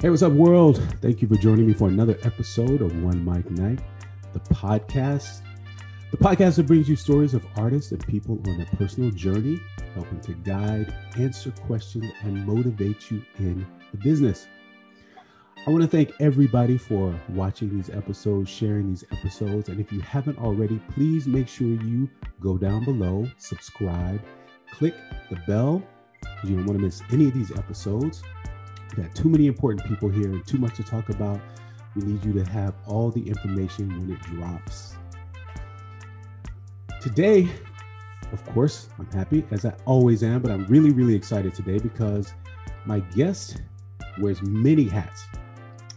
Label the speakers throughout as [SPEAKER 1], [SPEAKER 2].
[SPEAKER 1] Hey, what's up, world? Thank you for joining me for another episode of One Mic Night, the podcast. The podcast that brings you stories of artists and people on their personal journey, helping to guide, answer questions, and motivate you in the business. I want to thank everybody for watching these episodes, sharing these episodes. And if you haven't already, please make sure you go down below, subscribe, click the bell. You don't want to miss any of these episodes. We've got too many important people here and too much to talk about. We need you to have all the information when it drops. Today, of course, I'm happy as I always am, but I'm really, really excited today because my guest wears many hats.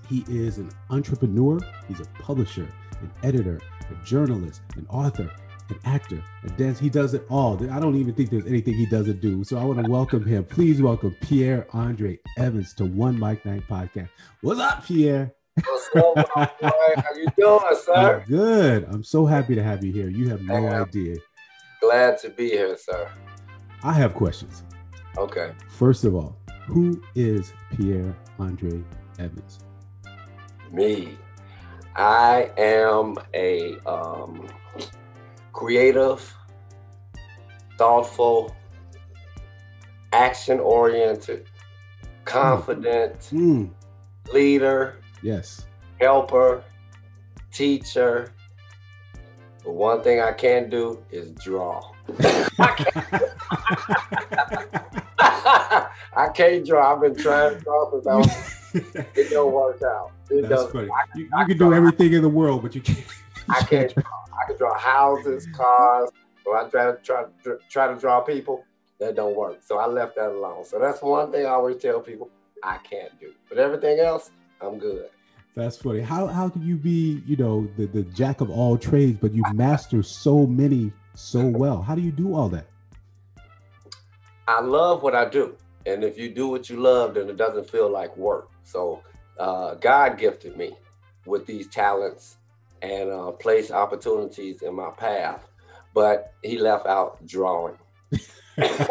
[SPEAKER 1] He is an entrepreneur, he's a publisher, an editor, a journalist, an author, an actor, a dance. He does it all. I don't even think there's anything he doesn't do. So I want to welcome him. Please welcome Pierre Andre Evans to One Mic Night Podcast. What's up, Pierre?
[SPEAKER 2] What's up? How you doing, sir?
[SPEAKER 1] I'm good. I'm so happy to have you here. You have no idea.
[SPEAKER 2] Glad to be here, sir.
[SPEAKER 1] I have questions.
[SPEAKER 2] Okay.
[SPEAKER 1] First of all, who is Pierre Andre Evans?
[SPEAKER 2] Me. I am a um, creative, thoughtful, action oriented, confident
[SPEAKER 1] Mm,
[SPEAKER 2] leader,
[SPEAKER 1] yes.
[SPEAKER 2] helper, teacher. The one thing I can't do is draw. I can't draw. I've been trying to draw since I was, it don't work out. It
[SPEAKER 1] That's
[SPEAKER 2] doesn't.
[SPEAKER 1] funny.
[SPEAKER 2] I,
[SPEAKER 1] You, you can do everything in the world, but you can't.
[SPEAKER 2] I can't draw. I can draw houses, cars. When I try to try, try to draw people, that don't work. So I left that alone. So that's one thing I always tell people I can't do. But everything else, I'm good.
[SPEAKER 1] That's funny. How how can you be, you know, the, the jack of all trades, but you master so many so well? How do you do all that?
[SPEAKER 2] I love what I do. And if you do what you love, then it doesn't feel like work. So uh, God gifted me with these talents and uh, placed opportunities in my path, but He left out drawing. that's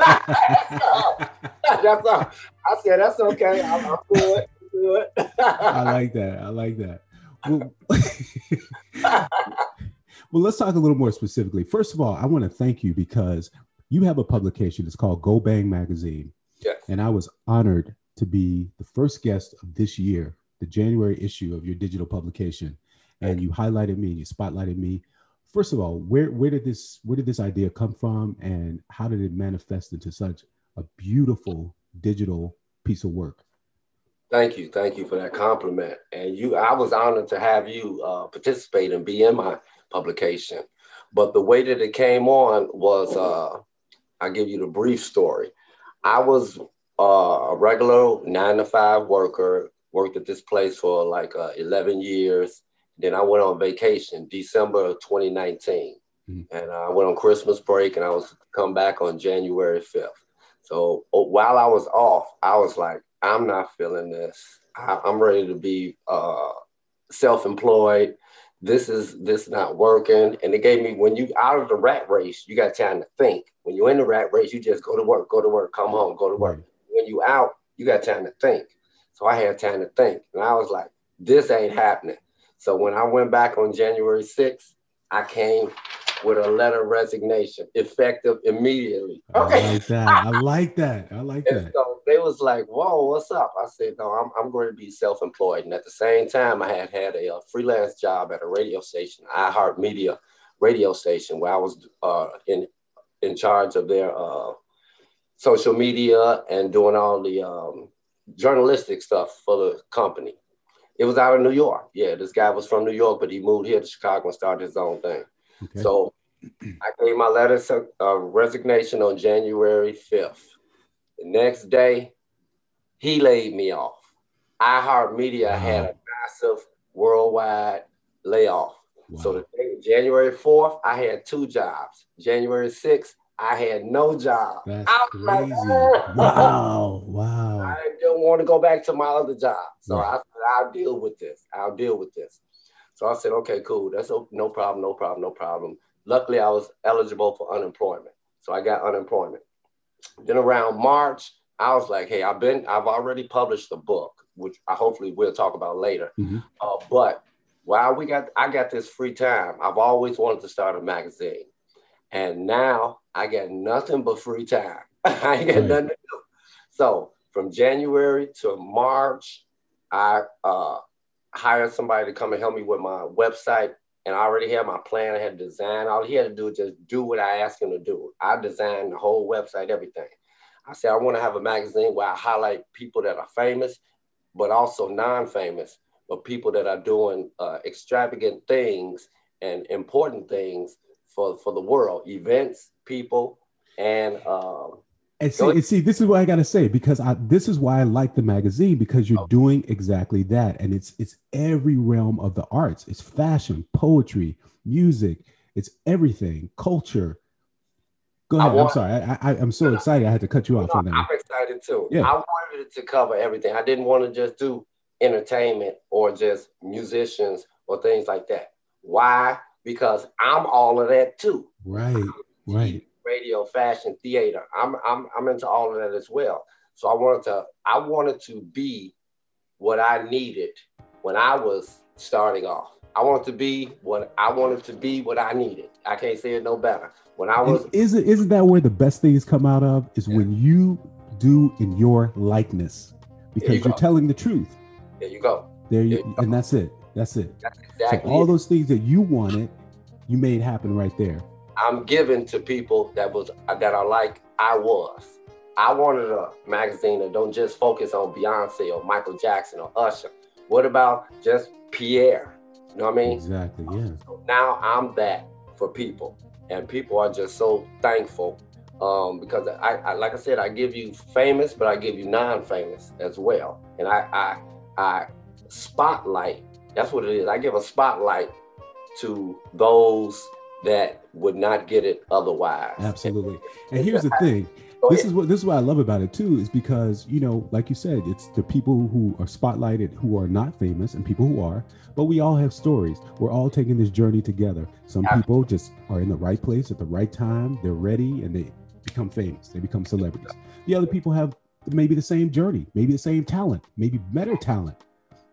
[SPEAKER 2] all. I said, that's okay. I'm, I'm good. I'm good.
[SPEAKER 1] I like that. I like that. Well, well, let's talk a little more specifically. First of all, I want to thank you because you have a publication. It's called Go Bang Magazine.
[SPEAKER 2] Yes.
[SPEAKER 1] And I was honored to be the first guest of this year, the January issue of your digital publication. And you highlighted me, and you spotlighted me. First of all, where where did this where did this idea come from and how did it manifest into such a beautiful digital piece of work?
[SPEAKER 2] Thank you, thank you for that compliment. And you, I was honored to have you uh, participate and be in my publication. But the way that it came on was, uh, I'll give you the brief story. I was uh, a regular nine to five worker, worked at this place for like uh, 11 years. Then I went on vacation December of 2019.
[SPEAKER 1] Mhm.
[SPEAKER 2] And I went on Christmas break and I was come back on January 5th. So uh, while I was off, I was like, I'm not feeling this. I, I'm ready to be uh, self-employed. This is this not working. And it gave me when you out of the rat race, you got time to think. When you're in the rat race, you just go to work, go to work, come home, go to work. When you out, you got time to think. So I had time to think. And I was like, this ain't happening. So when I went back on January 6th, I came with a letter of resignation, effective immediately.
[SPEAKER 1] I like that. I like that. I like
[SPEAKER 2] And
[SPEAKER 1] that.
[SPEAKER 2] so they was like, "Whoa, what's up?" I said, "No, I'm, I'm going to be self-employed." And at the same time, I had had a, uh freelance job at a radio station, iHeartMedia radio station, where I was uh, in in charge of their uh, social media and doing all the um, journalistic stuff for the company. It was out of New York. Yeah, this guy was from New York, but he moved here to Chicago and started his own thing.
[SPEAKER 1] Okay.
[SPEAKER 2] So I gave my letter of uh, resignation on January 5th. The next day, he laid me off. iHeartMedia
[SPEAKER 1] Wow.
[SPEAKER 2] had a massive worldwide layoff.
[SPEAKER 1] Wow.
[SPEAKER 2] So the day, January 4th, I had two jobs. January 6th, I had no job.
[SPEAKER 1] That's
[SPEAKER 2] I was like,
[SPEAKER 1] crazy.
[SPEAKER 2] "Oh."
[SPEAKER 1] Wow. Wow.
[SPEAKER 2] I didn't want to go back to my other job. So
[SPEAKER 1] Right.
[SPEAKER 2] I said, I'll deal with this. I'll deal with this. So I said, okay, cool. That's no, problem, no problem, no problem. Luckily, I was eligible for unemployment. So I got unemployment. Then around March, I was like, hey, I've been, I've already published a book, which I hopefully we'll talk about later.
[SPEAKER 1] Mm-hmm.
[SPEAKER 2] Uh, but while we got, I got this free time, I've always wanted to start a magazine, and now I got nothing but free time. I ain't got
[SPEAKER 1] Right.
[SPEAKER 2] nothing to do. So from January to March, I uh, hired somebody to come and help me with my website. And I already had my plan. I had design. All he had to do was just do what I asked him to do. I designed the whole website, everything. I said, I want to have a magazine where I highlight people that are famous, but also non-famous, but people that are doing uh, extravagant things and important things for, for the world, events, people, and um,
[SPEAKER 1] And see, and see, this is what I gotta say because I this is why I like the magazine because you're
[SPEAKER 2] Oh.
[SPEAKER 1] doing exactly that, and it's it's every realm of the arts. It's fashion, poetry, music. It's everything, culture. Go
[SPEAKER 2] I
[SPEAKER 1] ahead. I'm sorry. I, I I'm so excited. I had to cut you off on that.
[SPEAKER 2] I'm excited too.
[SPEAKER 1] Yeah.
[SPEAKER 2] I wanted it to cover everything. I didn't want to just do entertainment or just musicians or things like that. Why? Because I'm all of that too.
[SPEAKER 1] Right. Right.
[SPEAKER 2] Radio, fashion, theater. I'm I'm I'm into all of that as well. So I wanted to I wanted to be what I needed when I was starting off. I wanted to be what I wanted to be what I needed. I can't say it no better. When I was
[SPEAKER 1] isn't isn't that where the best things come out of? Is when you do in your likeness, because
[SPEAKER 2] you
[SPEAKER 1] you are telling the truth.
[SPEAKER 2] there you go.
[SPEAKER 1] There
[SPEAKER 2] There
[SPEAKER 1] you,
[SPEAKER 2] you go.
[SPEAKER 1] and that's it. That's it.
[SPEAKER 2] That's
[SPEAKER 1] So all
[SPEAKER 2] it.
[SPEAKER 1] those things that you wanted, you made happen right there.
[SPEAKER 2] I'm giving to people that was that are like I was. I wanted a magazine that don't just focus on Beyonce or Michael Jackson or Usher. What about just Pierre? You know what I mean?
[SPEAKER 1] Exactly. Yeah.
[SPEAKER 2] So now I'm that for people, and people are just so thankful um, because I, I, like I said, I give you famous, but I give you non-famous as well, and I, I, I spotlight. That's what it is. I give a spotlight to those that would not get it otherwise.
[SPEAKER 1] Absolutely. And here's the thing. This is what this is what I love about it too, is because you know, like you said, it's the people who are spotlighted who are not famous and people who are, but we all have stories. We're all taking this journey together. Some people just are in the right place at the right time, they're ready, and they become famous, they become celebrities. The other people have maybe the same journey, maybe the same talent, maybe better talent,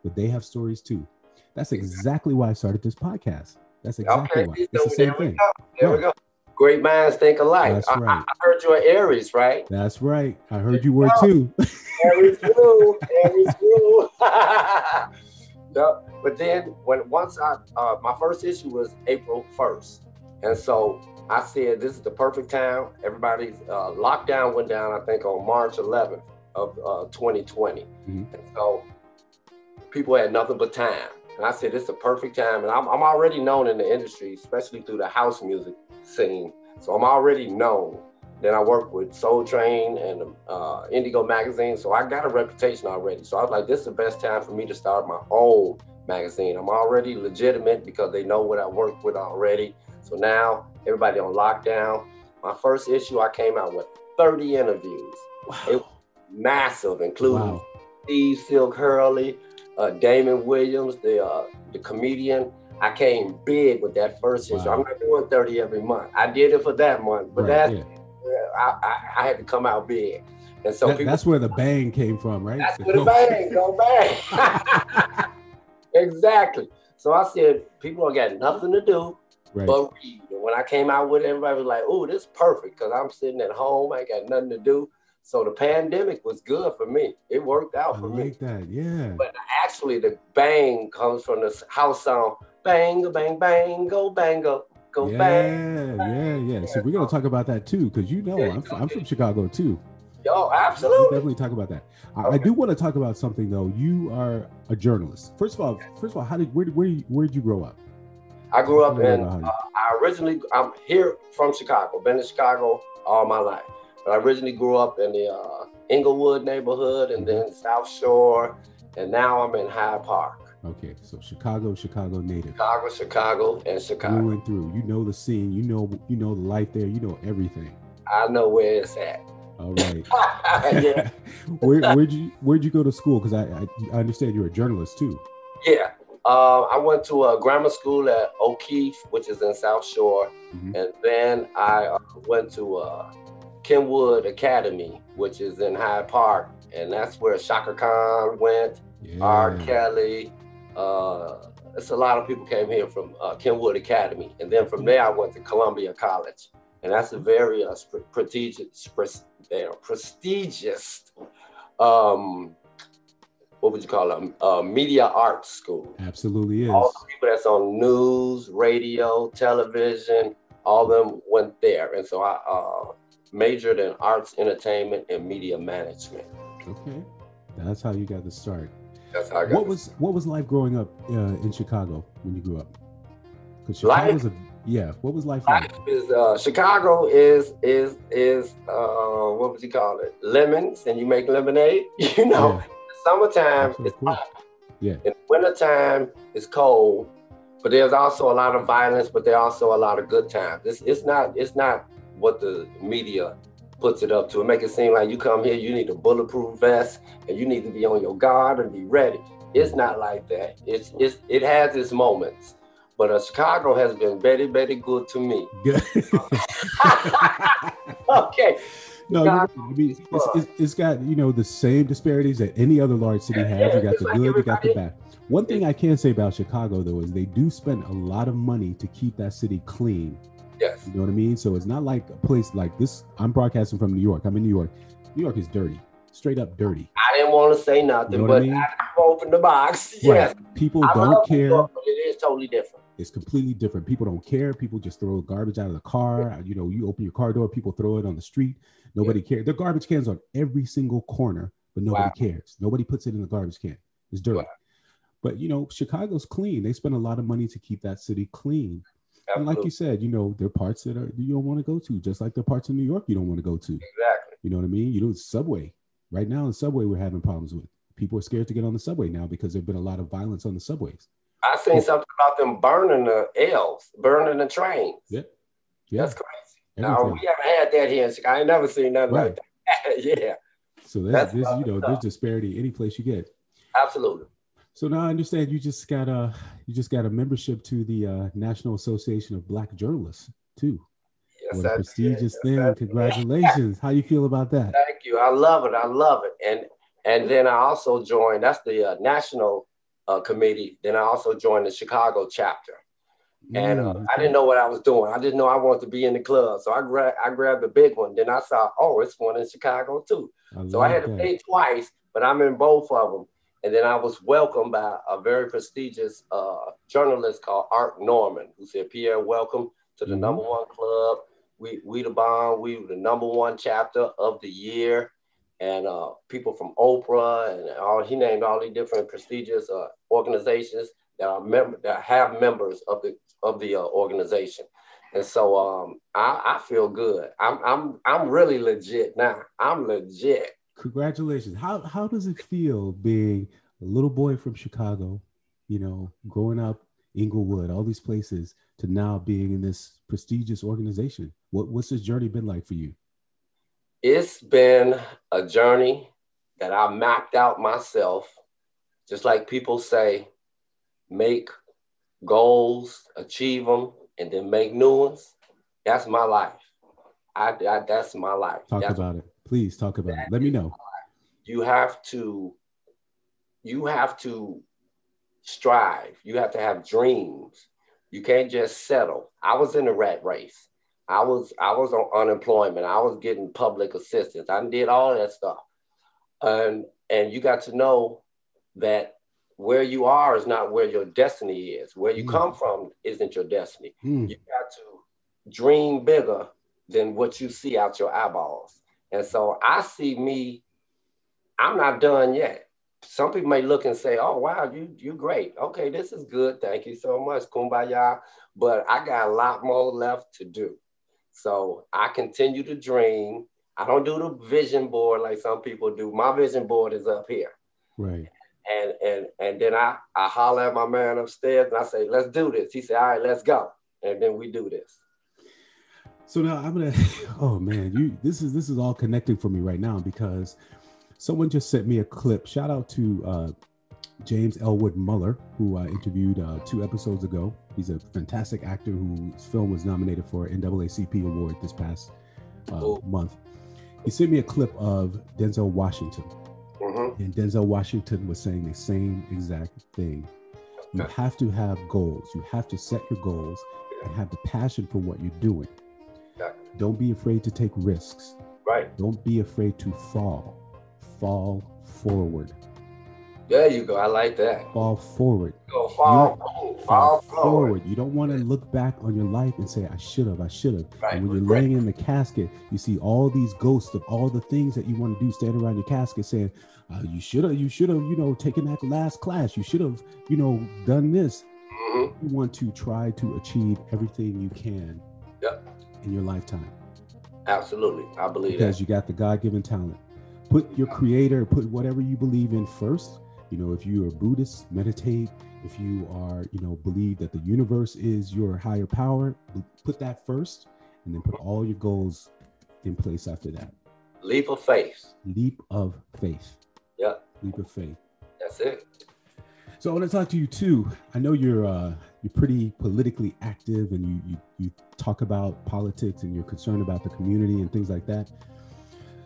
[SPEAKER 1] but they have stories too. That's exactly why I started this podcast. That's exactly
[SPEAKER 2] Okay,
[SPEAKER 1] why. It's the same thing.
[SPEAKER 2] go. There we go. Great minds think alike.
[SPEAKER 1] That's
[SPEAKER 2] I- I,
[SPEAKER 1] right.
[SPEAKER 2] I heard you're Aries, right?
[SPEAKER 1] That's right. I heard you were too.
[SPEAKER 2] Aries rule, Aries rule. Yep. But then when once I uh, my first issue was April first, and so I said this is the perfect time. Everybody's uh, lockdown went down, I think, on March 11th of uh, 2020,
[SPEAKER 1] Mhm.
[SPEAKER 2] and so people had nothing but time. And I said this is the perfect time, and I'm, I'm already known in the industry, especially through the house music scene. So I'm already known. Then I worked with Soul Train and uh, N'Digo Magazine, so I got a reputation already. So I was like, this is the best time for me to start my own magazine. I'm already legitimate because they know what I worked with already. So now everybody on lockdown. My first issue, I came out with 30 interviews, It- was massive, including
[SPEAKER 1] Wow.
[SPEAKER 2] Steve Silk Hurley, uh, Damon Williams, the uh, the comedian. I came big with that first issue.
[SPEAKER 1] Wow.
[SPEAKER 2] I'm not doing 30 every month. I did it for that month, but
[SPEAKER 1] Right,
[SPEAKER 2] that's
[SPEAKER 1] yeah.
[SPEAKER 2] I, I, I had to come out big. And so
[SPEAKER 1] That-
[SPEAKER 2] people,
[SPEAKER 1] that's where the bang came from, right?
[SPEAKER 2] that's where the bang, go bang. exactly. So I said, people don't got nothing to do
[SPEAKER 1] right.
[SPEAKER 2] but read. And when I came out with it, everybody was like, oh, this is perfect because I'm sitting at home. I ain't got nothing to do. So the pandemic was good for me. It worked
[SPEAKER 1] I
[SPEAKER 2] out for me.
[SPEAKER 1] like that. Yeah.
[SPEAKER 2] But actually, the bang comes from the house song, bang, bang, bang, go, bang, go, go, bang.
[SPEAKER 1] Yeah, yeah, yeah. So we're gonna talk about that too, because you know
[SPEAKER 2] Yeah,
[SPEAKER 1] I'm, I'm from Chicago too.
[SPEAKER 2] Yo,
[SPEAKER 1] We'll
[SPEAKER 2] absolutely.
[SPEAKER 1] definitely talk about that. I, I do want to talk about something though. You are a journalist. First of all, first of all, how did where where where did you grow up?
[SPEAKER 2] I grew up in,
[SPEAKER 1] about how you-
[SPEAKER 2] uh, I originally, I'm here from Chicago, been in Chicago all my life. But I originally grew up in the uh, Englewood neighborhood and then South Shore. And now I'm in Hyde Park,
[SPEAKER 1] Okay, so Chicago, Chicago native.
[SPEAKER 2] Chicago, Chicago, and
[SPEAKER 1] Through
[SPEAKER 2] Chicago.
[SPEAKER 1] and through. You know the scene. You know you know the life there. You know everything.
[SPEAKER 2] I know where it's at.
[SPEAKER 1] All right.
[SPEAKER 2] yeah.
[SPEAKER 1] Where where'd you where'd you go to school? Because I, I I understand you're a journalist too.
[SPEAKER 2] Yeah. Uh, I went to a grammar school at O'Keeffe, which is in South Shore.
[SPEAKER 1] Mhm.
[SPEAKER 2] And then I uh, went to uh, Kenwood Academy, which is in Hyde Park, and that's where Chaka Khan went.
[SPEAKER 1] Yeah.
[SPEAKER 2] R. Kelly. Uh, it's a lot of people came here from uh, Kenwood Academy, and then from there I went to Columbia College, and that's a very uh, prestigious, pres- prestigious, um, what would you call it, uh, media arts school.
[SPEAKER 1] Absolutely is.
[SPEAKER 2] All the people that's on news, radio, television, all of them went there, and so I uh, majored in arts, entertainment, and media management.
[SPEAKER 1] Okay, that's how you got the start.
[SPEAKER 2] That's how I got.
[SPEAKER 1] What was what was life growing up uh, in Chicago when you grew up? Because
[SPEAKER 2] Life?
[SPEAKER 1] Chicago's a yeah. What was life like?
[SPEAKER 2] Life is uh, Chicago is is is uh, what would you call it? Lemons, and you make lemonade. You know,
[SPEAKER 1] Yeah.
[SPEAKER 2] summertime
[SPEAKER 1] Absolutely
[SPEAKER 2] it's hot.
[SPEAKER 1] Yeah.
[SPEAKER 2] In wintertime it's cold, but there's also a lot of violence, but there's also a lot of good times. It's it's not it's not what the media puts it up to. It make it seem like you come here, you need a bulletproof vest, and you need to be on your guard and be ready. It's not like that. It's it's it has its moments. But uh, Chicago has been very, very good to me. Okay.
[SPEAKER 1] no. I mean, it's, it's, it's got you know the same disparities that any other large city has. You got the
[SPEAKER 2] like
[SPEAKER 1] good, you got the bad. One thing I can say about Chicago though is they do spend a lot of money to keep that city clean.
[SPEAKER 2] Yes.
[SPEAKER 1] You know what I mean? So it's not like a place like this. I'm broadcasting from New York. I'm in New York. New York is dirty, straight up dirty.
[SPEAKER 2] I didn't want to say nothing,
[SPEAKER 1] You know what I
[SPEAKER 2] but
[SPEAKER 1] mean?
[SPEAKER 2] I opened the box. Yes.
[SPEAKER 1] People
[SPEAKER 2] I
[SPEAKER 1] don't care.
[SPEAKER 2] York, but it is totally different.
[SPEAKER 1] It's completely different. People don't care. People just throw garbage out of the car. You know, you open your car door, people throw it on the street. Nobody cares. There are garbage cans on every single corner, but nobody
[SPEAKER 2] Wow.
[SPEAKER 1] cares. Nobody puts it in the garbage can. It's dirty.
[SPEAKER 2] Wow.
[SPEAKER 1] But you know, Chicago's clean. They spend a lot of money to keep that city clean. And like you said, you know, there are parts that are you don't want to go to, just like the parts in New York you don't want to go to.
[SPEAKER 2] Exactly.
[SPEAKER 1] You know what I mean? You know, subway. Right now, the subway we're having problems with. People are scared to get on the subway now because there's been a lot of violence on the subways.
[SPEAKER 2] I seen something about them burning the L's, burning the trains.
[SPEAKER 1] Yeah. Yeah.
[SPEAKER 2] That's crazy. Now
[SPEAKER 1] everything.
[SPEAKER 2] we haven't had that here in Chicago. I ain't never seen nothing
[SPEAKER 1] Right.
[SPEAKER 2] like that. yeah,
[SPEAKER 1] So
[SPEAKER 2] That's
[SPEAKER 1] there's
[SPEAKER 2] tough
[SPEAKER 1] you know, there's disparity any place you get.
[SPEAKER 2] absolutely.
[SPEAKER 1] So now I understand you just got a you just got a membership to the uh, National Association of Black Journalists too.
[SPEAKER 2] Yes,
[SPEAKER 1] what a prestigious thing!
[SPEAKER 2] I.
[SPEAKER 1] Congratulations. How you feel about that?
[SPEAKER 2] Thank you. I love it. I love it. And and then I also joined. That's the uh, national uh, committee. Then I also joined the Chicago chapter. And uh,
[SPEAKER 1] Mm,
[SPEAKER 2] I didn't know what I was doing. I didn't know I wanted to be in the club. So I grabbed I grabbed the big one. Then I saw, oh, it's one in Chicago too. So I had to
[SPEAKER 1] that.
[SPEAKER 2] pay twice, but I'm in both of them. And then I was welcomed by a very prestigious uh, journalist called Art Norman, who said, Pierre, welcome to the
[SPEAKER 1] Mhm.
[SPEAKER 2] number one club. We we the bomb. We were the number one chapter of the year. And uh, people from Oprah and all he named all these different prestigious uh, organizations that are mem- that have members of the of the uh, organization. And so um, I, I feel good. I'm I'm I'm really legit now. I'm legit.
[SPEAKER 1] Congratulations. How how does it feel being a little boy from Chicago, you know, growing up Englewood, all these places, to now being in this prestigious organization? What what's this journey been like for you?
[SPEAKER 2] It's been a journey that I mapped out myself. Just like people say, make goals, achieve them, and then make new ones. That's my life. I, I that's my life.
[SPEAKER 1] Talk
[SPEAKER 2] That's-
[SPEAKER 1] about it. Please talk about it. Let me know.
[SPEAKER 2] you have to you have to strive you have to have dreams you can't just settle i was in the rat race i was i was on unemployment i was getting public assistance i did all that stuff and and you got to know that where you are is not where your destiny is where you
[SPEAKER 1] Mm.
[SPEAKER 2] come from isn't your destiny
[SPEAKER 1] Hmm.
[SPEAKER 2] you got to dream bigger than what you see out your eyeballs. And so I see me, I'm not done yet. Some people may look and say, oh, wow, you, you great. Okay, this is good. Thank you so much. Kumbaya. But I got a lot more left to do. So I continue to dream. I don't do the vision board like some people do. My vision board is up here.
[SPEAKER 1] Right.
[SPEAKER 2] And and and then I, I holler at my man upstairs and I say, let's do this. He said, all right, let's go. And then we do this.
[SPEAKER 1] So now I'm gonna. Oh man, you. This is this is all connecting for me right now because someone just sent me a clip. Shout out to uh, James Elwood Muller, who I interviewed uh, two episodes ago. He's a fantastic actor whose film was nominated for an NAACP award this past uh, month. He sent me a clip of Denzel Washington,
[SPEAKER 2] Mm-hmm.
[SPEAKER 1] and Denzel Washington was saying the same exact thing. You have to have goals. You have to set your goals and have the passion for what you're doing. Don't be afraid to take risks.
[SPEAKER 2] Right.
[SPEAKER 1] Don't be afraid to fall. Fall forward.
[SPEAKER 2] There you go. I like that.
[SPEAKER 1] Fall forward.
[SPEAKER 2] Go fall, boom, fall forward.
[SPEAKER 1] You don't want to look back on your life and say, I should have, I should have.
[SPEAKER 2] Right,
[SPEAKER 1] And when you're
[SPEAKER 2] right.
[SPEAKER 1] laying in the casket, you see all these ghosts of all the things that you want to do standing around your casket saying, uh, you should have, you should have, you know, taken that last class. You should have, you know, done this.
[SPEAKER 2] Mhm.
[SPEAKER 1] You want to try to achieve everything you can
[SPEAKER 2] Yep.
[SPEAKER 1] In your lifetime
[SPEAKER 2] Absolutely. I believe
[SPEAKER 1] because
[SPEAKER 2] that.
[SPEAKER 1] you got the God-given talent. Put your creator, put whatever you believe in first. You know, if you're a Buddhist, meditate. If you are, you know, believe that the universe is your higher power, put that first, and then put all your goals in place after that.
[SPEAKER 2] Leap of faith.
[SPEAKER 1] Leap of faith.
[SPEAKER 2] Yep.
[SPEAKER 1] Leap of faith.
[SPEAKER 2] That's it.
[SPEAKER 1] So I want to talk to you too. I know you're uh, you're pretty politically active, and you, you you talk about politics, and you're concerned about the community and things like that.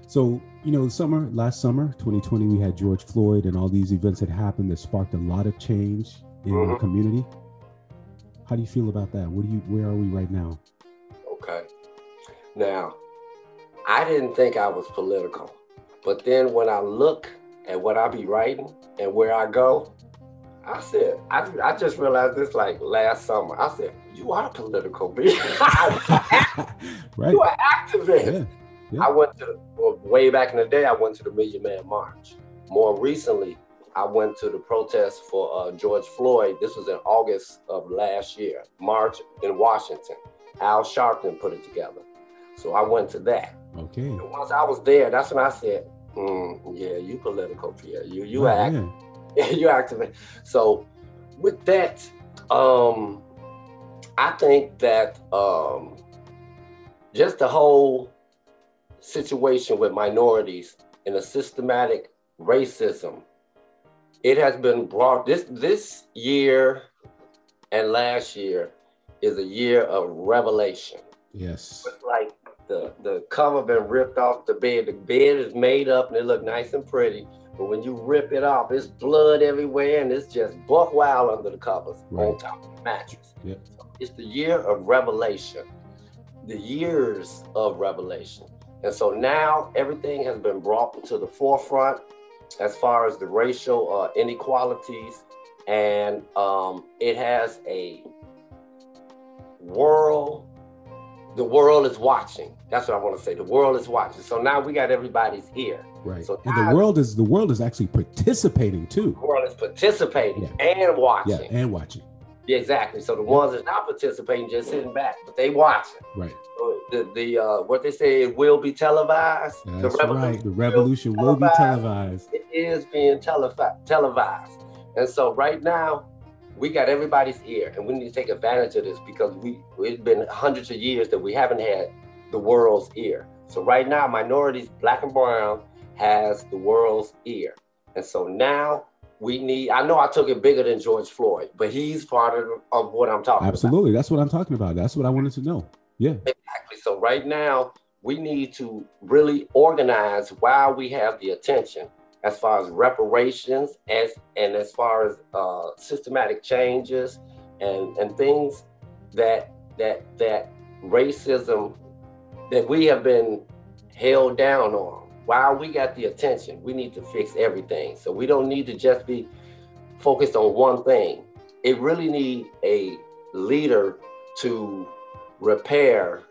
[SPEAKER 1] So you know, summer last summer, 2020, we had George Floyd, and all these events had happened that sparked a lot of change in the
[SPEAKER 2] Mhm.
[SPEAKER 1] community. How do you feel about that? What do you? Where are we right now?
[SPEAKER 2] Okay. Now, I didn't think I was political, but then when I look at what I be writing and where I go, I said, I, I just realized this like last summer. I said, you are political, B.
[SPEAKER 1] right?
[SPEAKER 2] you are activist.
[SPEAKER 1] Yeah.
[SPEAKER 2] I went to, well, way back in the day, I went to the Million Man March. More recently, I went to the protest for uh, George Floyd. This was in August of last year, March in Washington. Al Sharpton put it together. So I went to that.
[SPEAKER 1] Okay.
[SPEAKER 2] And once I was there, that's when I said, mm, yeah, you political, Pierre. You, you
[SPEAKER 1] Right,
[SPEAKER 2] act,
[SPEAKER 1] yeah.
[SPEAKER 2] you activate. So with that, um, I think that um, just the whole situation with minorities and the systematic racism, it has been brought this this year and last year is a year of revelation.
[SPEAKER 1] Yes.
[SPEAKER 2] It's like the the cover been ripped off the bed. The bed is made up and it look nice and pretty. But when you rip it off, it's blood everywhere and it's just buck wild under the covers on top of the mattress.
[SPEAKER 1] Yep.
[SPEAKER 2] So it's the year of revelation, the years of revelation. And so now everything has been brought to the forefront as far as the racial uh, inequalities. And um, it has a world the world is watching. That's what I want to say. The world is watching. So now we got everybody's here.
[SPEAKER 1] Right.
[SPEAKER 2] So now-
[SPEAKER 1] the world is the world is actually participating too.
[SPEAKER 2] The world is participating
[SPEAKER 1] Yeah.
[SPEAKER 2] and
[SPEAKER 1] Yeah,
[SPEAKER 2] watching.
[SPEAKER 1] and watching.
[SPEAKER 2] Yeah, exactly. So the ones that's not participating just sitting back, but they watching.
[SPEAKER 1] Right.
[SPEAKER 2] So the the uh, what they say it will be televised.
[SPEAKER 1] That's
[SPEAKER 2] the
[SPEAKER 1] right. The revolution will be televised.
[SPEAKER 2] It is being televi- televised. And so right now, we got everybody's ear, and we need to take advantage of this because we it's been hundreds of years that we haven't had the world's ear. So right now, minorities, black and brown, has the world's ear. And so now we need. I know I took it bigger than George Floyd, but he's part of, of what I'm talking about.
[SPEAKER 1] Absolutely. That's what I'm talking about. That's what I wanted to know. Yeah.
[SPEAKER 2] Exactly. So right now, we need to really organize while we have the attention as far as reparations as and as far as uh, systematic changes and and things that that that racism that we have been held down on. While we got the attention, we need to fix everything. So we don't need to just be focused on one thing. It really need a leader to repair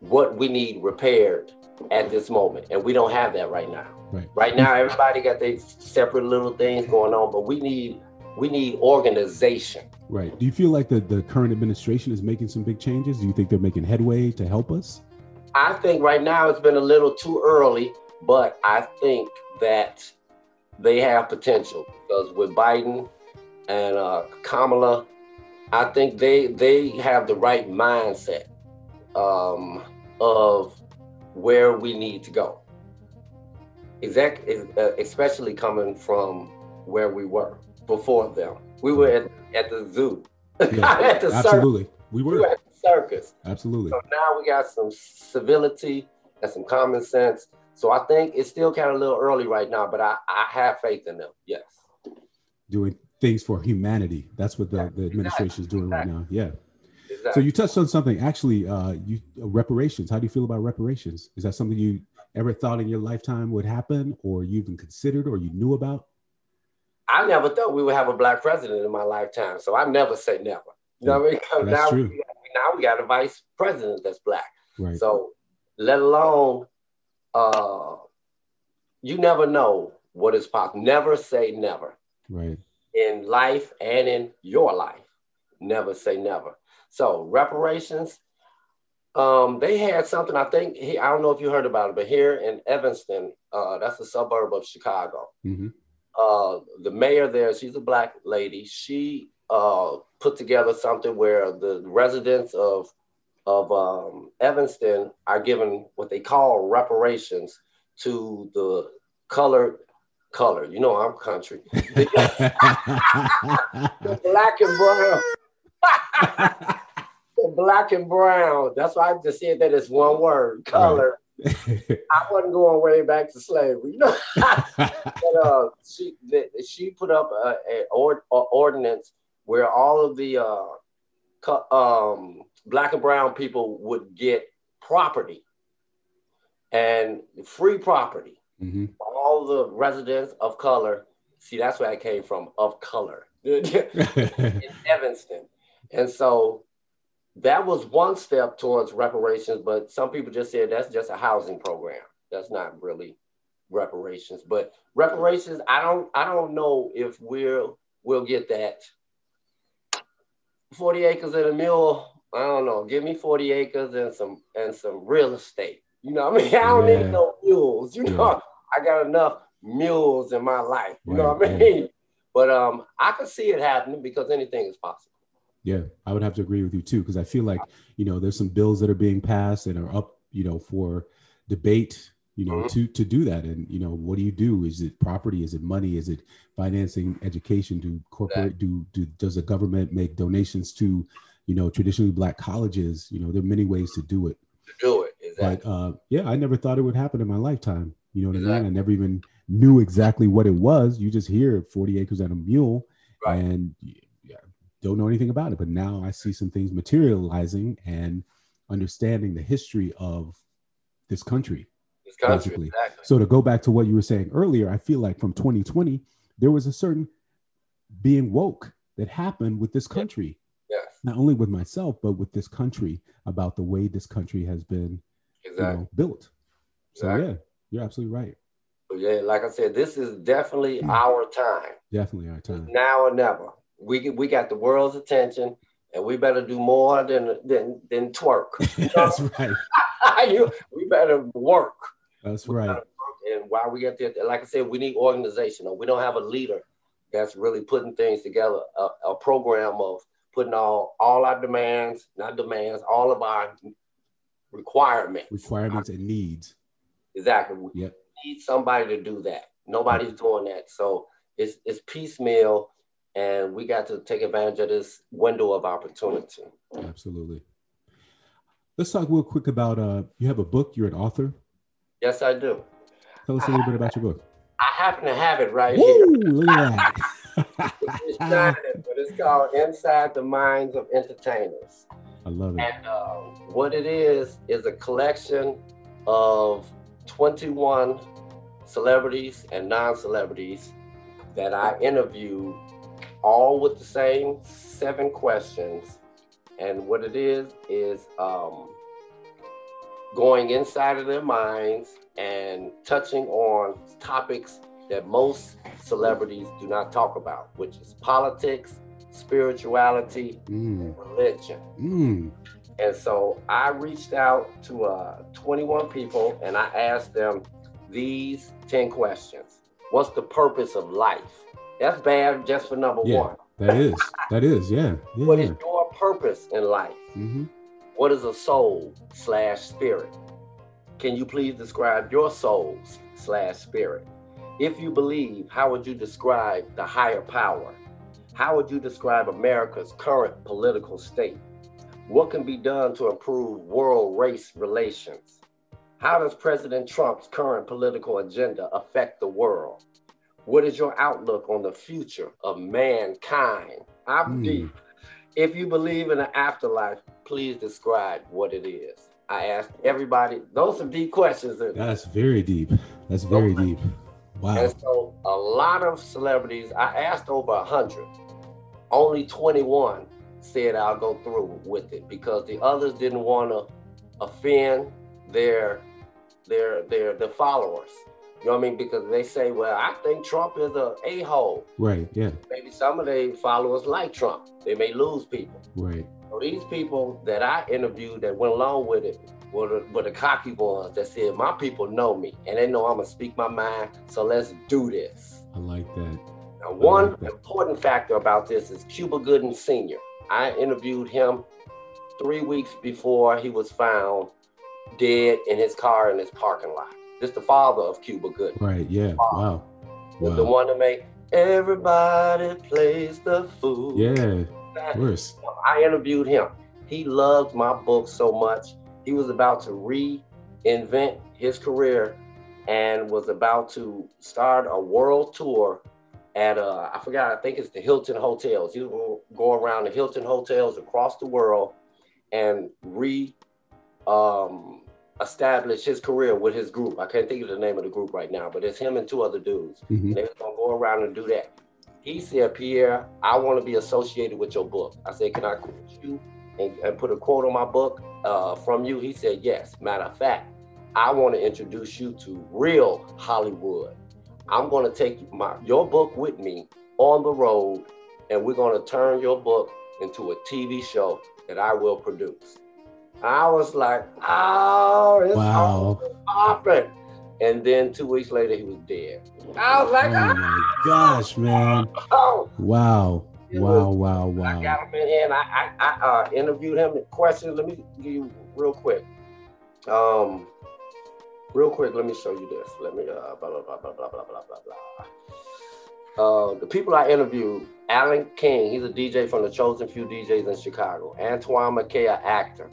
[SPEAKER 2] what we need repaired at this moment. And we don't have that right now.
[SPEAKER 1] Right.
[SPEAKER 2] Right now, everybody got their separate little things going on, but we need we need organization.
[SPEAKER 1] Right. Do you feel like the, the current administration is making some big changes? Do you think they're making headway to help us?
[SPEAKER 2] I think right now it's been a little too early, but I think that they have potential because with Biden and uh, Kamala, I think they they have the right mindset um, of where we need to go. Exact, uh, especially coming from where we were before them. We were at, at the zoo,
[SPEAKER 1] Yeah,
[SPEAKER 2] at the circus.
[SPEAKER 1] Absolutely. We
[SPEAKER 2] We were
[SPEAKER 1] were.
[SPEAKER 2] at the circus.
[SPEAKER 1] Absolutely.
[SPEAKER 2] So now we got some civility and some common sense. So I think it's still kind of a little early right now, but I, I have faith in them. Yes.
[SPEAKER 1] Doing things for humanity. That's what the, the administration is doing
[SPEAKER 2] Exactly.
[SPEAKER 1] right now. Yeah.
[SPEAKER 2] Exactly.
[SPEAKER 1] So you touched on something. Actually, uh, you uh, reparations. How do you feel about reparations? Is that something you ever thought in your lifetime would happen, or you even considered, or you knew about?
[SPEAKER 2] I never thought we would have a black president in my lifetime, so I never say never. You know what I mean? now,
[SPEAKER 1] true.
[SPEAKER 2] We, now we got a vice president that's black.
[SPEAKER 1] Right.
[SPEAKER 2] So, let alone, uh, you never know what is possible. Never say never
[SPEAKER 1] right.
[SPEAKER 2] in life and in your life. Never say never. So, reparations. Um, they had something. I think he, I don't know if you heard about it, but here in Evanston, uh, that's a suburb of Chicago
[SPEAKER 1] hmm
[SPEAKER 2] uh, the mayor there, she's a black lady. She uh, put together something where the residents of of um, Evanston are given what they call reparations to the colored color. You know, I'm country. The black and brown. black and brown. That's why I just said that it's one word, color. I wasn't going way back to slavery, you know. but uh, she the, she put up a, a, ord, a ordinance where all of the uh, co- um, black and brown people would get property and free property.
[SPEAKER 1] hmm
[SPEAKER 2] All the residents of color. See, that's where I came from. Of color in Evanston, and so that was one step towards reparations. But some people just said that's just a housing program. That's not really reparations. But reparations, I don't I don't know if we'll we'll get that. 40 acres and a mule, I don't know. Give me 40 acres and some and some real estate. You know what I mean? I don't
[SPEAKER 1] Yeah.
[SPEAKER 2] need no mules. You know,
[SPEAKER 1] Yeah.
[SPEAKER 2] I got enough mules in my life. You know what I
[SPEAKER 1] right.
[SPEAKER 2] mean? But um I can see it happening because anything is possible.
[SPEAKER 1] Yeah, I would have to agree with you too, because I feel like you know there's some bills that are being passed and are up, you know, for debate, you know,
[SPEAKER 2] Mhm.
[SPEAKER 1] to to do that. And you know, what do you do? Is it property? Is it money? Is it financing education? Do corporate do do does the government make donations to, you know, traditionally black colleges? You know, there are many ways to do it.
[SPEAKER 2] To do it. Exactly.
[SPEAKER 1] But uh, yeah, I never thought it would happen in my lifetime. You know what I mean? I never even knew exactly what it was. You just hear 40 acres and a mule,
[SPEAKER 2] Right.
[SPEAKER 1] and yeah, don't know anything about it. But now I see some things materializing and understanding the history of this country.
[SPEAKER 2] this country.
[SPEAKER 1] basically.
[SPEAKER 2] Exactly.
[SPEAKER 1] So to go back to what you were saying earlier, I feel like from 2020 there was a certain being woke that happened with this country,
[SPEAKER 2] Yes.
[SPEAKER 1] not only with myself but with this country about the way this country has been you
[SPEAKER 2] Exactly.
[SPEAKER 1] know, built. So yeah, you're absolutely right.
[SPEAKER 2] Yeah, like I said, this is definitely hmm. our time.
[SPEAKER 1] Definitely our time.
[SPEAKER 2] Now or never. We we got the world's attention, and we better do more than than than twerk.
[SPEAKER 1] That's right.
[SPEAKER 2] You- we better work.
[SPEAKER 1] That's
[SPEAKER 2] We
[SPEAKER 1] right.
[SPEAKER 2] work. And while we get there, like I said, we need organization. We don't have a leader that's really putting things together. A, a program of putting all all our demands, not demands, all of our requirements.
[SPEAKER 1] Requirements and needs.
[SPEAKER 2] Exactly. We
[SPEAKER 1] Yep.
[SPEAKER 2] need somebody to do that. Nobody's doing that. So it's it's piecemeal and we got to take advantage of this window of opportunity.
[SPEAKER 1] Absolutely. Let's talk real quick about uh you have a book, you're an author.
[SPEAKER 2] Yes, I do.
[SPEAKER 1] Tell us a little bit about your book.
[SPEAKER 2] I happen to have it right
[SPEAKER 1] Woo,
[SPEAKER 2] here.
[SPEAKER 1] look at
[SPEAKER 2] It's
[SPEAKER 1] that.
[SPEAKER 2] shining, but it's called Inside the Minds of Entertainers.
[SPEAKER 1] I love it.
[SPEAKER 2] And uh, what it is is a collection of 21 celebrities and non-celebrities that I interviewed, all with the same seven questions. And what it is is um, going inside of their minds and touching on topics that most celebrities do not talk about, which is politics, spirituality,
[SPEAKER 1] Mm,
[SPEAKER 2] religion.
[SPEAKER 1] mm,
[SPEAKER 2] And so I reached out to uh, 21 people and I asked them these 10 questions. What's the purpose of life? That's bad just for number
[SPEAKER 1] Yeah.
[SPEAKER 2] one.
[SPEAKER 1] that is. That is, yeah.
[SPEAKER 2] What is
[SPEAKER 1] Yeah.
[SPEAKER 2] your purpose in life?
[SPEAKER 1] hmm
[SPEAKER 2] What is a soul slash spirit? Can you please describe your soul slash spirit? If you believe, how would you describe the higher power? How would you describe America's current political state? What can be done to improve world race relations? How does President Trump's current political agenda affect the world? What is your outlook on the future of mankind? I'm mm. deep. If you believe in an afterlife, please describe what it is. I asked everybody, those are deep questions.
[SPEAKER 1] That's very deep. That's very deep. Wow.
[SPEAKER 2] And so a lot of celebrities, I asked over a hundred, only 21 said I'll go through with it because the others didn't want to offend their their their the followers. You know what I mean? Because they say, well, I think Trump is a a-hole.
[SPEAKER 1] Right, yeah.
[SPEAKER 2] Maybe some of their followers like Trump. They may lose people.
[SPEAKER 1] Right.
[SPEAKER 2] So these people that I interviewed that went along with it were the, were the cocky ones that said, my people know me and they know I'm gonna speak my mind. So let's do this.
[SPEAKER 1] I like that.
[SPEAKER 2] Now, one like that. important factor about this is Cuba Gooding Sr. I interviewed him three weeks before he was found dead in his car in his parking lot. This the father of Cuba Gooding.
[SPEAKER 1] Right. Yeah. Wow.
[SPEAKER 2] wow. The one that made everybody plays the fool.
[SPEAKER 1] Yeah. Of course.
[SPEAKER 2] I interviewed him. He loved my book so much. He was about to reinvent his career and was about to start a world tour at uh, I forgot, I think it's the Hilton Hotels. He will go around the Hilton Hotels across the world and re um, establish his career with his group. I can't think of the name of the group right now, but it's him and two other dudes. Mm-hmm. They're gonna go around and do that. He said, Pierre, I want to be associated with your book. I said, Can I quote you and, and put a quote on my book uh, from you? He said, Yes. Matter of fact, I want to introduce you to real Hollywood. I'm going to take my your book with me on the road, and we're going to turn your book into a TV show that I will produce. I was like, oh, it's wow. popping. And then two weeks later, he was dead. I was like, oh
[SPEAKER 1] my gosh, man! Oh, wow. Wow, wow, wow.
[SPEAKER 2] I got him in here and I, I, I uh, interviewed him. Questions, let me give you real quick. Um, real quick, let me show you this. Let me, uh, blah, blah, blah, blah, blah, blah, blah, blah. Uh, the people I interviewed, Alan King, he's a DJ from the Chosen Few DJs in Chicago. Antoine McKay, an actor.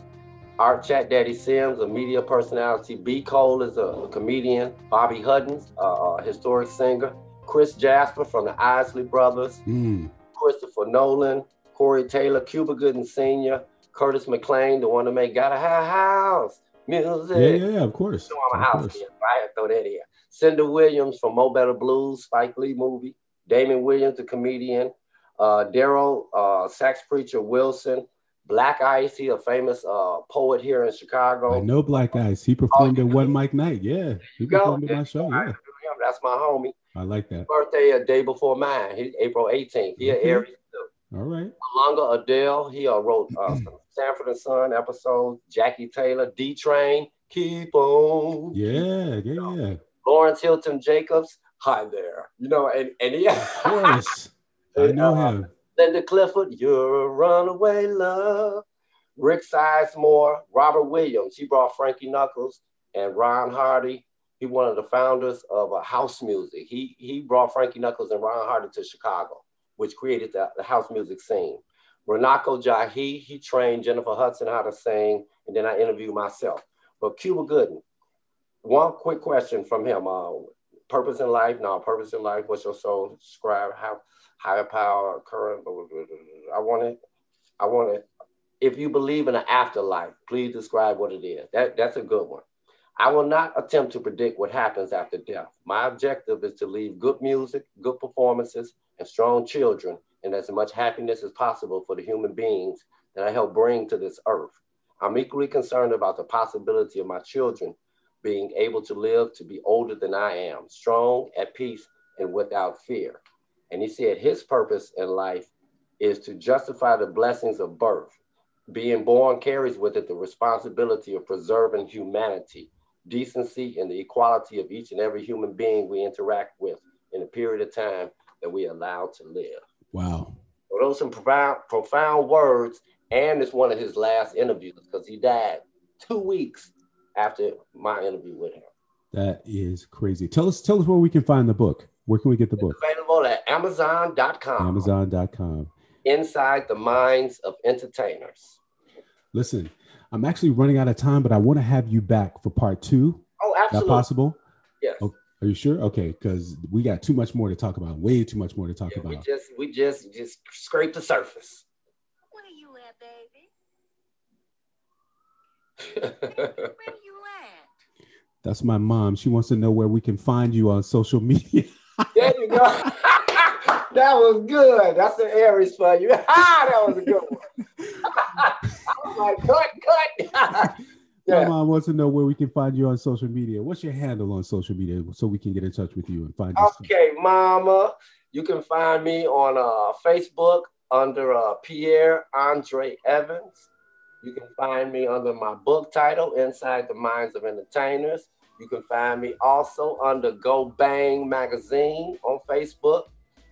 [SPEAKER 2] Art Chat Daddy Sims, a media personality. B. Cole is a, comedian. Bobby Huddins, a, historic singer. Chris Jasper from the Isley Brothers. Mm. Christopher Nolan, Corey Taylor, Cuba Gooding Sr., Curtis McLean, the one that made Gotta Have House music.
[SPEAKER 1] Yeah, yeah, of course.
[SPEAKER 2] You know, I'm a house kid, I had to throw that in. Cynda Williams from Mo Better Blues, Spike Lee movie. Damon Williams, the comedian. Uh, Daryl, uh, sax preacher Wilson. Black Ice, he a famous uh, poet here in Chicago.
[SPEAKER 1] I know Black Ice. He performed oh, at One Mic Night. Yeah, he performed at my show. Yeah.
[SPEAKER 2] That's my homie.
[SPEAKER 1] I like that. His
[SPEAKER 2] birthday a day before mine. He's April 18th. He mm-hmm. Aries.
[SPEAKER 1] All right.
[SPEAKER 2] Malonga Adele. He uh, wrote uh, Sanford and Son episodes. Jackie Taylor, D Train, Keep On.
[SPEAKER 1] Yeah, yeah, yeah.
[SPEAKER 2] Lawrence Hilton Jacobs. Hi there. You know, and and yeah.
[SPEAKER 1] Of course. I know uh, him.
[SPEAKER 2] Linda Clifford, you're a runaway love. Rick Sizemore, Robert Williams, he brought Frankie Knuckles and Ron Hardy. He one of the founders of uh, house music. He he brought Frankie Knuckles and Ron Hardy to Chicago, which created the, the house music scene. Renako Jahi, he trained Jennifer Hudson how to sing, and then I interviewed myself. But Cuba Gooding, one quick question from him. Uh, purpose in life? No, purpose in life. What's your soul? Describe how higher power, current. I want it. I want it. If you believe in an afterlife, please describe what it is. That, that's a good one. I will not attempt to predict what happens after death. My objective is to leave good music, good performances, and strong children, and as much happiness as possible for the human beings that I help bring to this earth. I'm equally concerned about the possibility of my children being able to live to be older than I am, strong, at peace, and without fear. And he said his purpose in life is to justify the blessings of birth. Being born carries with it the responsibility of preserving humanity, decency, and the equality of each and every human being we interact with in a period of time that we allow to live.
[SPEAKER 1] Wow.
[SPEAKER 2] So those are some profound, profound words, and it's one of his last interviews because he died two weeks after my interview with him.
[SPEAKER 1] That is crazy. Tell us, tell us where we can find the book. Where can we get the book?
[SPEAKER 2] Available at Amazon.com.
[SPEAKER 1] Amazon.com.
[SPEAKER 2] Inside the Minds of Entertainers.
[SPEAKER 1] Listen, I'm actually running out of time, but I want to have you back for part two.
[SPEAKER 2] Oh,
[SPEAKER 1] Is that
[SPEAKER 2] absolutely.
[SPEAKER 1] possible?
[SPEAKER 2] Yes.
[SPEAKER 1] Oh, Are you sure? Okay, because we got too much more to talk about. Way too much more to talk
[SPEAKER 2] Yeah, we
[SPEAKER 1] about.
[SPEAKER 2] just we just just scrape the surface.
[SPEAKER 3] Where you at, baby? Where you at?
[SPEAKER 1] That's my mom. She wants to know where we can find you on social media.
[SPEAKER 2] there you go. that was good. That's an Aries for you. that was a good one. I was like, cut, cut.
[SPEAKER 1] My
[SPEAKER 2] yeah.
[SPEAKER 1] mom wants to know where we can find you on social media. What's your handle on social media so we can get in touch with you and find you?
[SPEAKER 2] Okay, mama. You can find me on uh, Facebook under uh, Pierre Andre Evans. You can find me under my book title, Inside the Minds of Entertainers. You can find me also under Go Bang Magazine on Facebook,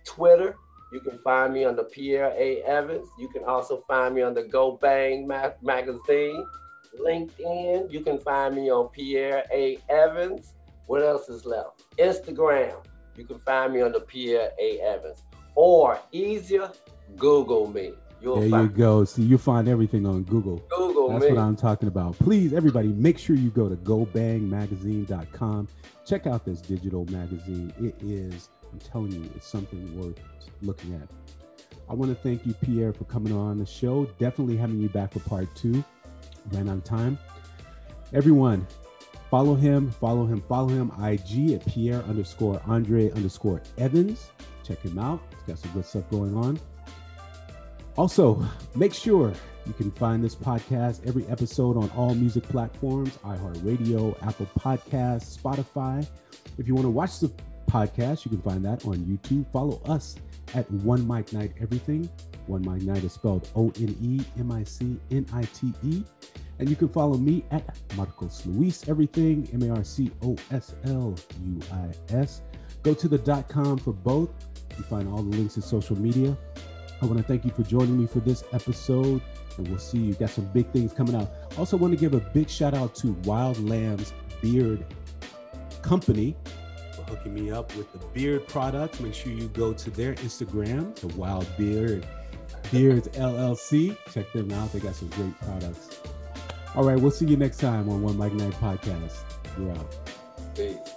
[SPEAKER 2] Twitter. You can find me under Pierre A. Evans. You can also find me under Go Bang Ma- Magazine. LinkedIn. You can find me on Pierre A. Evans. What else is left? Instagram. You can find me under Pierre A. Evans. Or easier, Google me. You'll
[SPEAKER 1] There you go. See, you find everything on Google.
[SPEAKER 2] Google
[SPEAKER 1] That's
[SPEAKER 2] me.
[SPEAKER 1] what I'm talking about. Please, everybody, make sure you go to gobangmagazine.com. Check out this digital magazine. It is, I'm telling you, it's something worth looking at. I want to thank you, Pierre, for coming on the show. Definitely having you back for part two. Ran out of time. Everyone, follow him, follow him, follow him. IG at Pierre underscore Andre underscore Evans. Check him out. He's got some good stuff going on. Also, make sure you can find this podcast every episode on all music platforms iHeartRadio, Apple Podcasts, Spotify. If you want to watch the podcast, you can find that on YouTube. Follow us at One Mic Night Everything. One Mic Night is spelled O N E M I C N I T E. And you can follow me at Marcos Luis Everything, M A R C O S L U I S. Go to the dot com for both. You find all the links in social media. I want to thank you for joining me for this episode, and we'll see you. Got some big things coming out. Also, want to give a big shout out to Wild Lambs Beard Company for hooking me up with the beard products. Make sure you go to their Instagram, the Wild Beard Beards LLC. Check them out. They got some great products. All right, we'll see you next time on One Mic Night Podcast. You're out.
[SPEAKER 2] Peace.